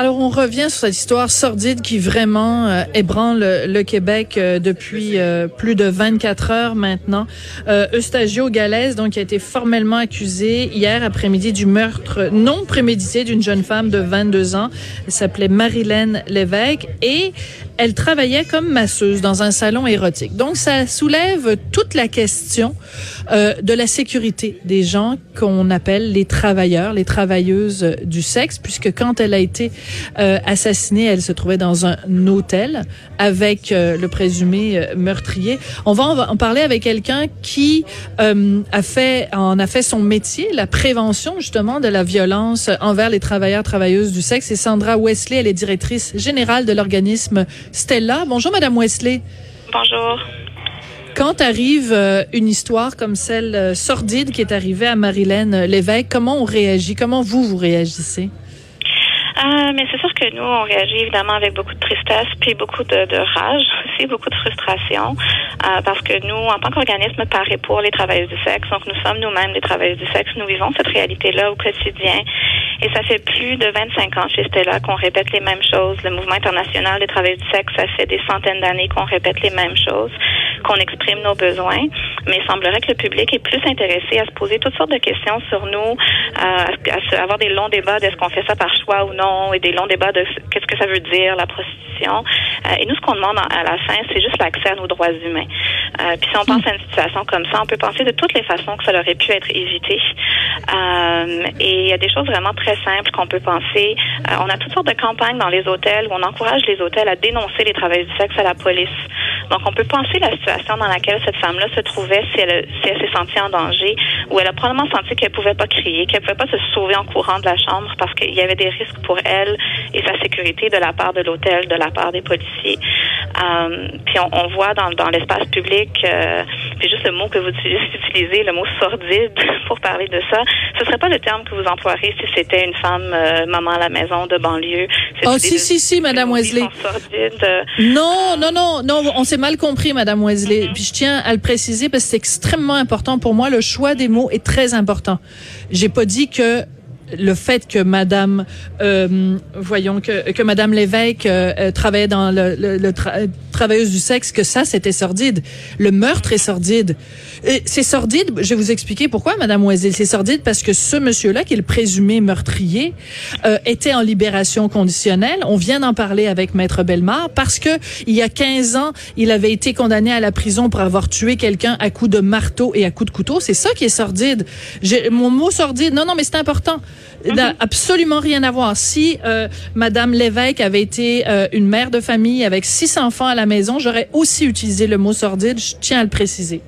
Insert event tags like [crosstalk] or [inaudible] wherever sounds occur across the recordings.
Alors, on revient sur cette histoire sordide qui vraiment euh, ébranle le, Québec euh, depuis euh, plus de 24 heures maintenant. Euh, Eustagio Galès, donc, a été formellement accusé hier après-midi du meurtre non prémédité d'une jeune femme de 22 ans. Elle s'appelait Marilène Lévesque et elle travaillait comme masseuse dans un salon érotique. Donc, ça soulève toute la question euh, de la sécurité des gens qu'on appelle les travailleurs, les travailleuses du sexe, puisque quand elle a été euh, assassinée. Elle se trouvait dans un hôtel avec euh, le présumé euh, meurtrier. On va, en parler avec quelqu'un qui a fait, en a fait son métier, la prévention justement de la violence envers les travailleurs travailleuses du sexe. C'est Sandra Wesley. Elle est directrice générale de l'organisme Stella. Bonjour, Madame Wesley. Bonjour. Quand arrive une histoire comme celle sordide qui est arrivée à Marilène Lévesque, comment on réagit? Comment vous, vous réagissez? Euh, mais c'est sûr que nous, on réagit évidemment avec beaucoup de tristesse, puis beaucoup de, de rage, aussi beaucoup de frustration, euh, parce que nous, en tant qu'organisme paré pour les travailleuses du sexe, donc nous sommes nous-mêmes des travailleuses du sexe, nous vivons cette réalité-là au quotidien. Et ça fait plus de 25 ans chez Stella qu'on répète les mêmes choses. Le mouvement international des travailleurs du sexe, ça fait des centaines d'années qu'on répète les mêmes choses, qu'on exprime nos besoins. Mais il semblerait que le public est plus intéressé à se poser toutes sortes de questions sur nous, euh, à, avoir des longs débats de ce qu'on fait ça par choix ou non, et des longs débats de qu'est-ce que ça veut dire, la prostitution. Euh, et nous, ce qu'on demande à la fin, c'est juste l'accès à nos droits humains. Euh, puis si on pense à une situation comme ça, on peut penser de toutes les façons que ça aurait pu être évité. Euh, et il y a des choses vraiment très simples qu'on peut penser. Euh, on a toutes sortes de campagnes dans les hôtels où on encourage les hôtels à dénoncer les travailleurs du sexe à la police. Donc, on peut penser la situation dans laquelle cette femme-là se trouvait si elle, si elle s'est sentie en danger, où elle a probablement senti qu'elle pouvait pas crier, qu'elle pouvait pas se sauver en courant de la chambre parce qu'il y avait des risques pour elle et sa sécurité de la part de l'hôtel, de la part des policiers. Euh, puis on, on, voit dans, dans l'espace public, euh, puis juste le mot que vous utilisez, [laughs] le mot sordide [laughs] pour parler de ça, ce serait pas le terme que vous emploierez si c'était une femme euh, maman à la maison de banlieue. Oh si si si, Madame Wesley. Euh, non non non non, on s'est mal compris, Madame Wesley. Mm-hmm. Puis je tiens à le préciser parce que c'est extrêmement important pour moi. Le choix des mots est très important. J'ai pas dit que le fait que Madame, euh, voyons que que Madame Lévesque euh, euh travaillait dans le, le, le travailleuse du sexe, que ça c'était sordide. Le meurtre est sordide. C'est sordide. Je vais vous expliquer pourquoi, Madame Oisel. C'est sordide parce que ce monsieur-là, qui est le présumé meurtrier, euh, était en libération conditionnelle. On vient d'en parler avec Maître Bellemare parce que il y a 15 ans, il avait été condamné à la prison pour avoir tué quelqu'un à coups de marteau et à coups de couteau. C'est ça qui est sordide. Mon mot sordide. Non, non, mais c'est important. Mm absolument rien à voir. Si euh, Madame Lévesque avait été euh, une mère de famille avec six enfants à la maison, j'aurais aussi utilisé le mot sordide. Je tiens à le préciser.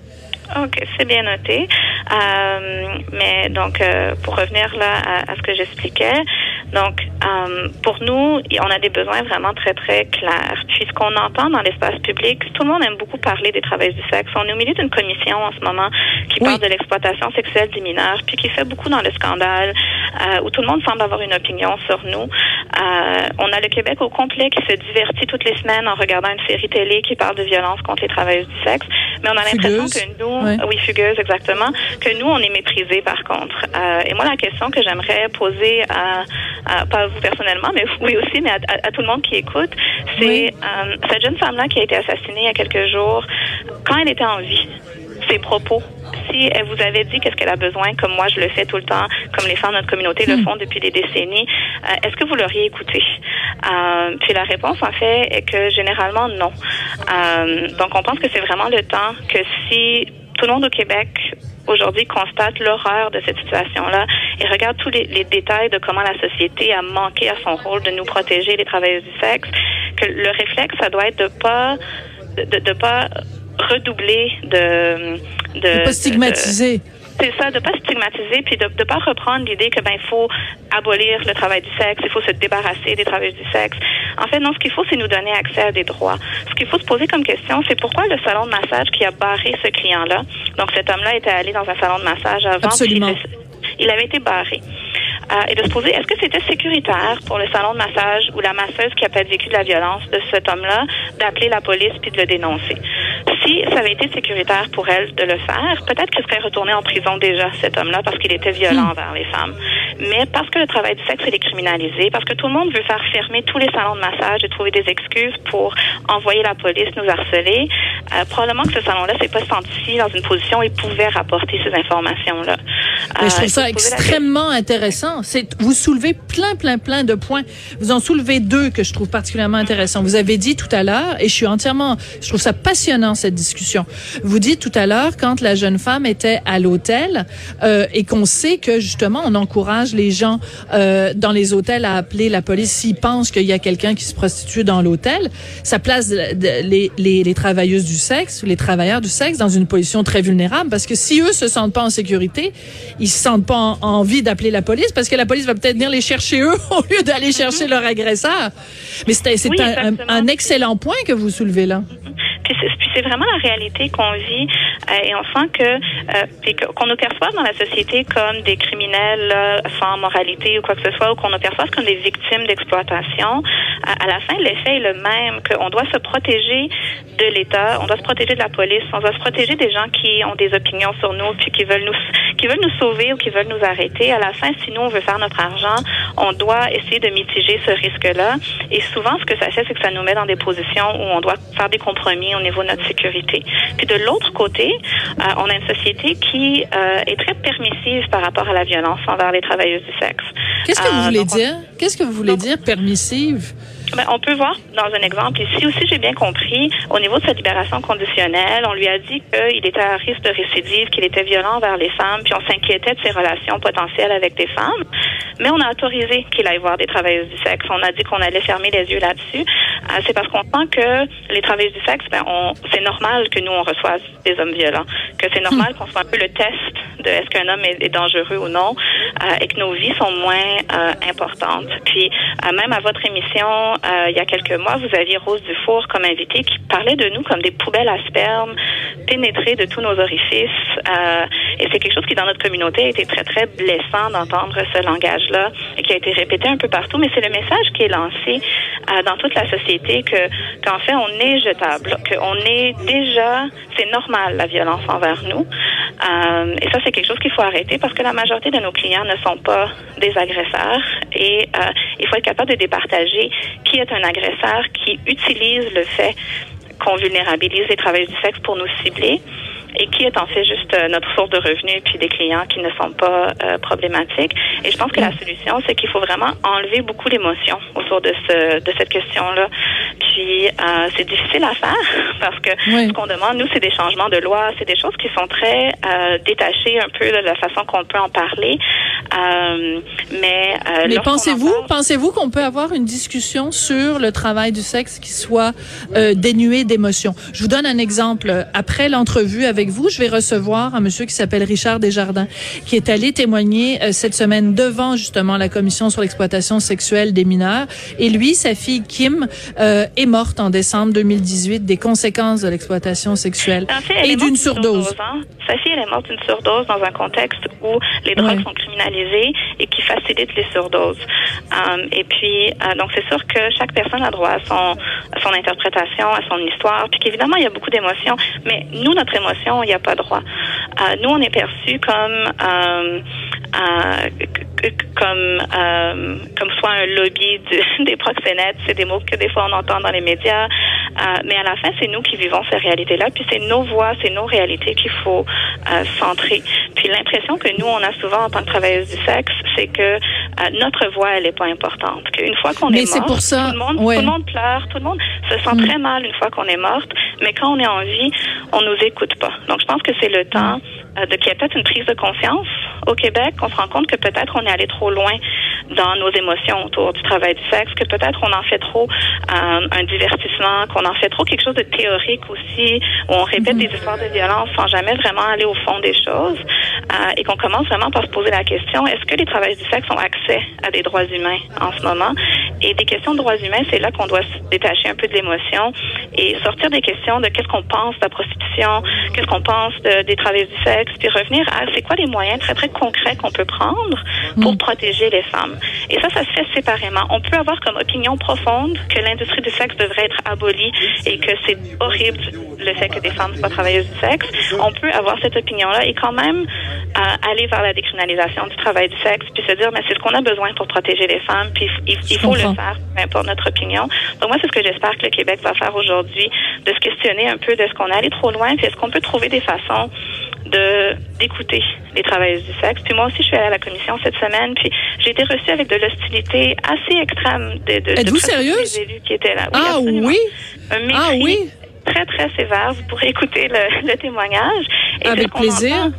OK, c'est bien noté. Euh, mais donc, euh, pour revenir là à, à ce que j'expliquais, donc, euh, pour nous, on a des besoins vraiment très, très clairs. Puis, ce qu'on entend dans l'espace public, tout le monde aime beaucoup parler des travailleurs du sexe. On est au milieu d'une commission en ce moment qui parle de l'exploitation sexuelle des mineurs, puis qui fait beaucoup dans le scandale, où tout le monde semble avoir une opinion sur nous. Euh, on a le Québec au complet qui se divertit toutes les semaines en regardant une série télé qui parle de violence contre les travailleurs du sexe. Mais on a l'impression que nous, oui, fugueuse, exactement, que nous, on est méprisés par contre. Euh, et moi, la question que j'aimerais poser à pas vous personnellement, mais oui aussi, mais à, tout le monde qui écoute, c'est euh, cette jeune femme-là qui a été assassinée il y a quelques jours, quand elle était en vie, ses propos, si elle vous avait dit qu'est-ce qu'elle a besoin, comme moi je le fais tout le temps, comme les femmes de notre communauté le hmm. font depuis des décennies, euh, est-ce que vous l'auriez écouté? Euh, puis la réponse, en fait, est que généralement, non. donc, on pense que c'est vraiment le temps que si tout le monde au Québec aujourd'hui constate l'horreur de cette situation-là et regarde tous les, détails de comment la société a manqué à son rôle de nous protéger les travailleuses du sexe, que le réflexe, ça doit être de pas de, de pas redoubler de de, de pas stigmatiser. c'est ça, de pas stigmatiser puis de ne pas reprendre l'idée que ben il faut abolir le travail du sexe, il faut se débarrasser des travailleurs du sexe. En fait, non, ce qu'il faut, c'est nous donner accès à des droits. Ce qu'il faut se poser comme question, c'est pourquoi le salon de massage qui a barré ce client-là. Donc cet homme-là était allé dans un salon de massage avant. Absolument. il avait été barré. Euh, et de se poser, est-ce que c'était sécuritaire pour le salon de massage ou la masseuse qui a pas vécu de la violence de cet homme-là d'appeler la police puis de le dénoncer? Si ça avait été sécuritaire pour elle de le faire, peut-être qu'elle serait retournée en prison déjà, cet homme-là, parce qu'il était violent hmm. envers les femmes. Mais parce que le travail du sexe est criminalisé, parce que tout le monde veut faire fermer tous les salons de massage et trouver des excuses pour envoyer la police nous harceler, euh, probablement que ce salon-là s'est pas senti dans une position où il pouvait rapporter ces informations-là. je trouve euh, ça extrêmement intéressant. Vous soulevez plein, plein, plein de points. Vous en soulevez deux que je trouve particulièrement intéressants. Vous avez dit tout à l'heure, et je suis entièrement, je trouve ça passionnant cette discussion. Vous dites tout à l'heure quand la jeune femme était à l'hôtel euh, et qu'on sait que justement on encourage les gens euh, dans les hôtels à appeler la police s'ils pensent qu'il y a quelqu'un qui se prostitue dans l'hôtel. Ça place les, les, les travailleuses du sexe, les travailleurs du sexe dans une position très vulnérable parce que si eux se sentent pas en sécurité, ils se sentent pas en, envie d'appeler la police parce que la police va peut-être venir les chercher eux [laughs] au lieu d'aller chercher leur agresseur. Mais c'est un, un, excellent point que vous soulevez là. Puis c'est vraiment la réalité qu'on vit euh, et on sent que euh, qu'on nous perçoit dans la société comme des criminels sans moralité ou quoi que ce soit, ou qu'on nous perçoive comme des victimes d'exploitation. À, la fin, l'effet est le même, qu'on doit se protéger de l'État, on doit se protéger de la police, on doit se protéger des gens qui ont des opinions sur nous puis qui veulent nous qui veulent nous sauver ou qui veulent nous arrêter. À la fin, si nous on veut faire notre argent, on doit essayer de mitiger ce risque-là. Et souvent, ce que ça fait, c'est que ça nous met dans des positions où on doit faire des compromis au niveau de notre sécurité. Puis de l'autre côté, euh, on a une société qui euh, est très permissive par rapport à la violence envers les travailleuses du sexe. Qu'est-ce que vous euh, voulez dire? Qu'est-ce que vous voulez dire permissive? Ben, on peut voir dans un exemple ici aussi, j'ai bien compris, au niveau de sa libération conditionnelle, on lui a dit qu'il était à risque de récidive, qu'il était violent envers les femmes, puis on s'inquiétait de ses relations potentielles avec des femmes. Mais on a autorisé qu'il aille voir des travailleuses du sexe. On a dit qu'on allait fermer les yeux là-dessus. Euh, c'est parce qu'on sent que les travailleuses du sexe, ben, c'est normal que nous, on reçoive des hommes violents, que c'est normal hmm. qu'on soit un peu le test de est-ce qu'un homme est, dangereux ou non, euh, et que nos vies sont moins euh, importantes. Puis, même à votre émission, euh, il y a quelques mois, vous aviez Rose Dufour comme invitée qui parlait de nous comme des poubelles à sperme pénétrées de tous nos orifices. Euh, et c'est quelque chose qui, dans notre communauté, a été très, très blessant d'entendre ce langage-là et qui a été répété un peu partout. Mais c'est le message qui est lancé euh, dans toute la société que qu'en fait, on est jetable, qu'on est déjà, c'est normal la violence envers nous. Euh, et ça, c'est quelque chose qu'il faut arrêter parce que la majorité de nos clients ne sont pas des agresseurs et euh, il faut être capable de départager qui est un agresseur qui utilise le fait qu'on vulnérabilise les travailleurs du sexe pour nous cibler et qui est en fait juste euh, notre source de revenus puis des clients qui ne sont pas euh, problématiques. Et je pense que la solution, c'est qu'il faut vraiment enlever beaucoup l'émotion autour de ce de cette question-là. Puis euh, c'est difficile à faire [laughs] parce que ce qu'on demande, nous, c'est des changements de loi, c'est des choses qui sont très euh, détachées un peu de la façon qu'on peut en parler. Euh, mais mais pensez-vous, pensez-vous qu'on peut avoir une discussion sur le travail du sexe qui soit dénué d'émotion Je vous donne un exemple. Après l'entrevue avec vous, je vais recevoir un monsieur qui s'appelle Richard Desjardins, qui est allé témoigner cette semaine devant justement la commission sur l'exploitation sexuelle des mineurs. Et lui, sa fille Kim est est morte en décembre 2018 des conséquences de l'exploitation sexuelle et d'une surdose. Hein. Sa fille, elle est morte d'une surdose dans un contexte où les drogues sont criminalisées et qui facilitent les surdoses. Euh, et puis, euh, donc c'est sûr que chaque personne a droit à son, son interprétation, à son histoire, puis qu'évidemment, il y a beaucoup d'émotions, mais nous, notre émotion, il n'y a pas droit. Euh, nous, on est perçu comme comme comme soit un lobby [laughs] des proxénètes, c'est des mots que des fois on entend dans les médias, mais à la fin c'est nous qui vivons ces réalités-là, puis c'est nos voix, c'est nos réalités qu'il faut centrer. Puis l'impression que nous on a souvent en tant que travailleuse du sexe, c'est que notre voix elle est pas importante, qu'une fois qu'on est, mort, pour ça, tout le monde, tout le monde pleure, tout le monde se sent mm. très mal une fois qu'on est morte, mais quand on est en vie, on nous écoute pas. Donc je pense que c'est le temps euh, de qu'il y ait peut-être une prise de conscience au Québec, qu'on se rend compte que peut-être on est allé trop loin dans nos émotions autour du travail du sexe, que peut-être on en fait trop euh, un divertissement, qu'on en fait trop quelque chose de théorique aussi, où on répète des histoires de violence sans jamais vraiment aller au fond des choses, euh, et qu'on commence vraiment par se poser la question est-ce que les travailleurs du sexe ont accès à des droits humains en ce moment? Et des questions de droits humains, c'est là qu'on doit se détacher un peu de l'émotion et sortir des questions de qu'est-ce qu'on pense de la prostitution, qu'est-ce qu'on pense des travailleurs du sexe, puis revenir à c'est quoi les moyens très, très concrets qu'on peut prendre pour mm. protéger les femmes. Et ça, ça se fait séparément. On peut avoir comme opinion profonde que l'industrie du sexe devrait être abolie et que c'est horrible le fait que des femmes soient travailleuses du sexe. On peut avoir cette opinion-là et quand même euh, aller vers la décriminalisation du travail du sexe, puis se dire, mais c'est ce qu'on a besoin pour protéger les femmes, puis il, faut le faire, peu importe notre opinion. Donc moi, c'est ce que j'espère que le Québec va faire aujourd'hui, de se questionner un peu de ce qu'on est allé trop loin, puis est-ce qu'on peut trouver des façons de d'écouter les travailleuses du sexe. Puis moi aussi, je suis allée à la commission cette semaine, puis j'ai été reçue avec de l'hostilité assez extrême de, de, Êtes-vous sérieuse? élus qui étaient là. ah oui? Un ah oui? très, très sévère. Vous pourrez écouter le, le témoignage. Et avec plaisir.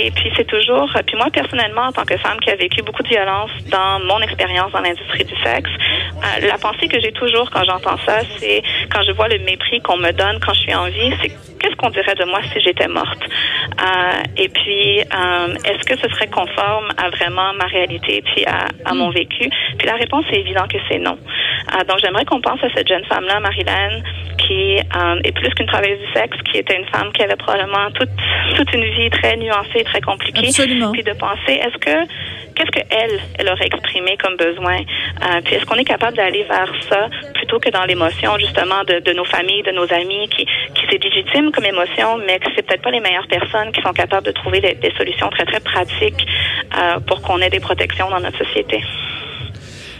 Et puis c'est toujours, puis moi personnellement, en tant que femme qui a vécu beaucoup de violence dans mon expérience dans l'industrie du sexe, euh, la pensée que j'ai toujours quand j'entends ça, c'est quand je vois le mépris qu'on me donne quand je suis en vie, c'est qu'est-ce qu'on dirait de moi si j'étais morte? Euh, Et puis euh, est-ce que ce serait conforme à vraiment ma réalité puis à, à mon vécu? Puis la réponse est évidente que c'est non. donc j'aimerais qu'on pense à cette jeune femme-là, Marilyn, qui est plus qu'une travailleuse du sexe, qui était une femme qui avait probablement toute toute une vie très nuancée très compliqué. Absolument. Puis de penser, est-ce que qu'est-ce qu'elle, elle aurait exprimé comme besoin? Euh, puis est-ce qu'on est capable d'aller vers ça plutôt que dans l'émotion, justement, de, de, nos familles, de nos amis, qui, qui c'est légitime comme émotion, mais que c'est peut-être pas les meilleures personnes qui sont capables de trouver des, des solutions très, très pratiques euh, pour qu'on ait des protections dans notre société?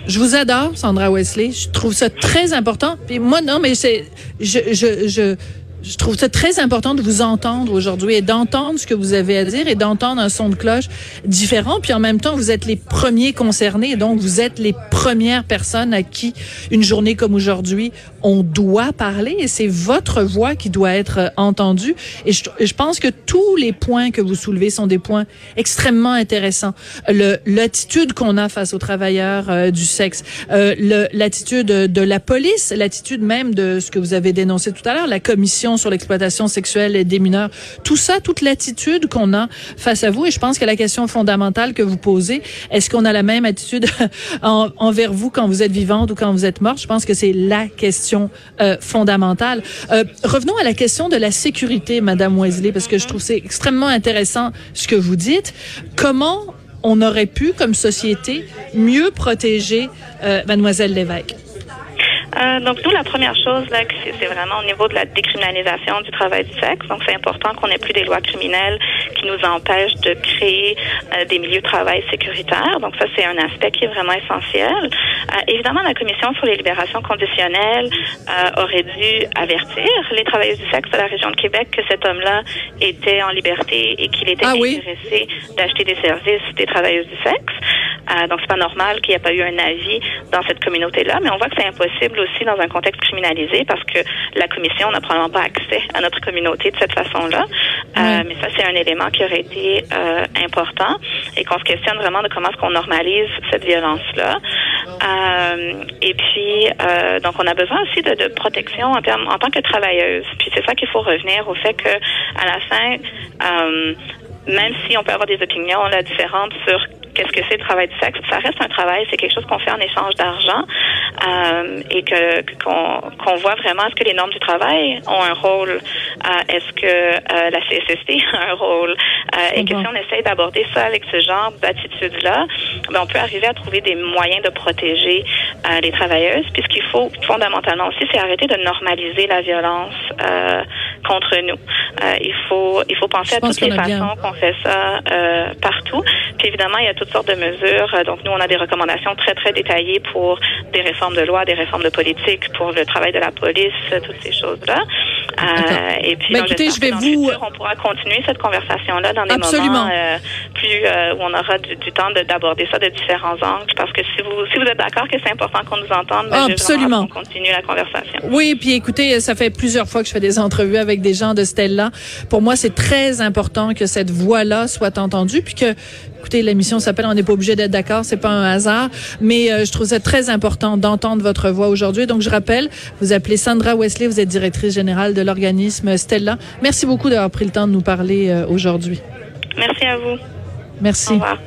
Je vous adore, Sandra Wesley. Je trouve ça très important. Puis moi, non, mais c'est, je, je, je, je trouve ça très important de vous entendre aujourd'hui et d'entendre ce que vous avez à dire et d'entendre un son de cloche différent. Puis en même temps, vous êtes les premiers concernés, donc vous êtes les premières personnes à qui une journée comme aujourd'hui, on doit parler et c'est votre voix qui doit être entendue. Et je, je, pense que tous les points que vous soulevez sont des points extrêmement intéressants. L'attitude qu'on a face aux travailleurs euh, du sexe, euh, l'attitude de la police, l'attitude même de ce que vous avez dénoncé tout à l'heure, la commission sur l'exploitation sexuelle des mineurs. Tout ça, toute l'attitude qu'on a face à vous. Et je pense que la question fondamentale que vous posez, est-ce qu'on a la même attitude [laughs] envers vous quand vous êtes vivante ou quand vous êtes morte? Je pense que c'est la question euh, fondamentale. Euh, revenons à la question de la sécurité, Madame Wesley, parce que je trouve c'est extrêmement intéressant ce que vous dites. Comment on aurait pu, comme société, mieux protéger euh, Mademoiselle Lévesque? Euh, donc nous, la première chose là, c'est vraiment au niveau de la décriminalisation du travail du sexe. Donc c'est important qu'on ait plus des lois criminelles qui nous empêchent de créer euh, des milieux de travail sécuritaires. Donc ça, c'est un aspect qui est vraiment essentiel. Euh, évidemment, la commission sur les libérations conditionnelles euh, aurait dû avertir les travailleurs du sexe de la région de Québec que cet homme-là était en liberté et qu'il était ah intéressé d'acheter des services des travailleuses du sexe. Euh, donc c'est pas normal qu'il n'y ait pas eu un avis dans cette communauté-là, mais on voit que c'est impossible aussi dans un contexte criminalisé parce que la commission n'a probablement pas accès à notre communauté de cette façon-là. Euh, mais ça, c'est un élément qui aurait été euh, important et qu'on se questionne vraiment de comment est-ce qu'on normalise cette violence-là. Euh, et puis, euh, donc, on a besoin aussi de, de protection en, termes, en tant que travailleuse. Puis c'est ça qu'il faut revenir au fait que à la fin, euh, même si on peut avoir des opinions là différentes sur qu'est-ce que c'est le travail du sexe. Ça reste un travail, c'est quelque chose qu'on fait en échange d'argent euh, et que qu'on voit vraiment est-ce que les normes du travail ont un rôle, euh, est-ce que euh, la CSST [laughs] a un rôle euh, et que si on essaye d'aborder ça avec ce genre d'attitude-là, ben, on peut arriver à trouver des moyens de protéger euh, les travailleuses. Puis ce qu'il faut fondamentalement aussi, c'est arrêter de normaliser la violence contre nous. il faut il faut penser à toutes les façons qu'on fait ça partout. Puis évidemment, il y a tout sortes de mesures. Euh, donc, nous, on a des recommandations très, très détaillées pour des réformes de loi, des réformes de politique, pour le travail de la police, euh, toutes ces choses-là. Euh, et puis, ben, écoutez, je vais vous... on pourra continuer cette conversation-là dans des moments euh, plus où on aura du, temps d'aborder ça de différents angles. Parce que si vous, si vous êtes d'accord que c'est important qu'on nous entende, ben, Absolument. on continue la conversation. Oui, puis écoutez, ça fait plusieurs fois que je fais des entrevues avec des gens de Stella. Pour moi, c'est très important que cette voix-là soit entendue, puis que Écoutez, l'émission s'appelle On n'est pas obligé d'être d'accord, c'est pas un hasard, mais euh, je trouve ça très important d'entendre votre voix aujourd'hui. Donc je rappelle, vous appelez Sandra Wesley, vous êtes directrice générale de l'organisme Stella. Merci beaucoup d'avoir pris le temps de nous parler euh, aujourd'hui. Merci à vous. Merci. Au revoir.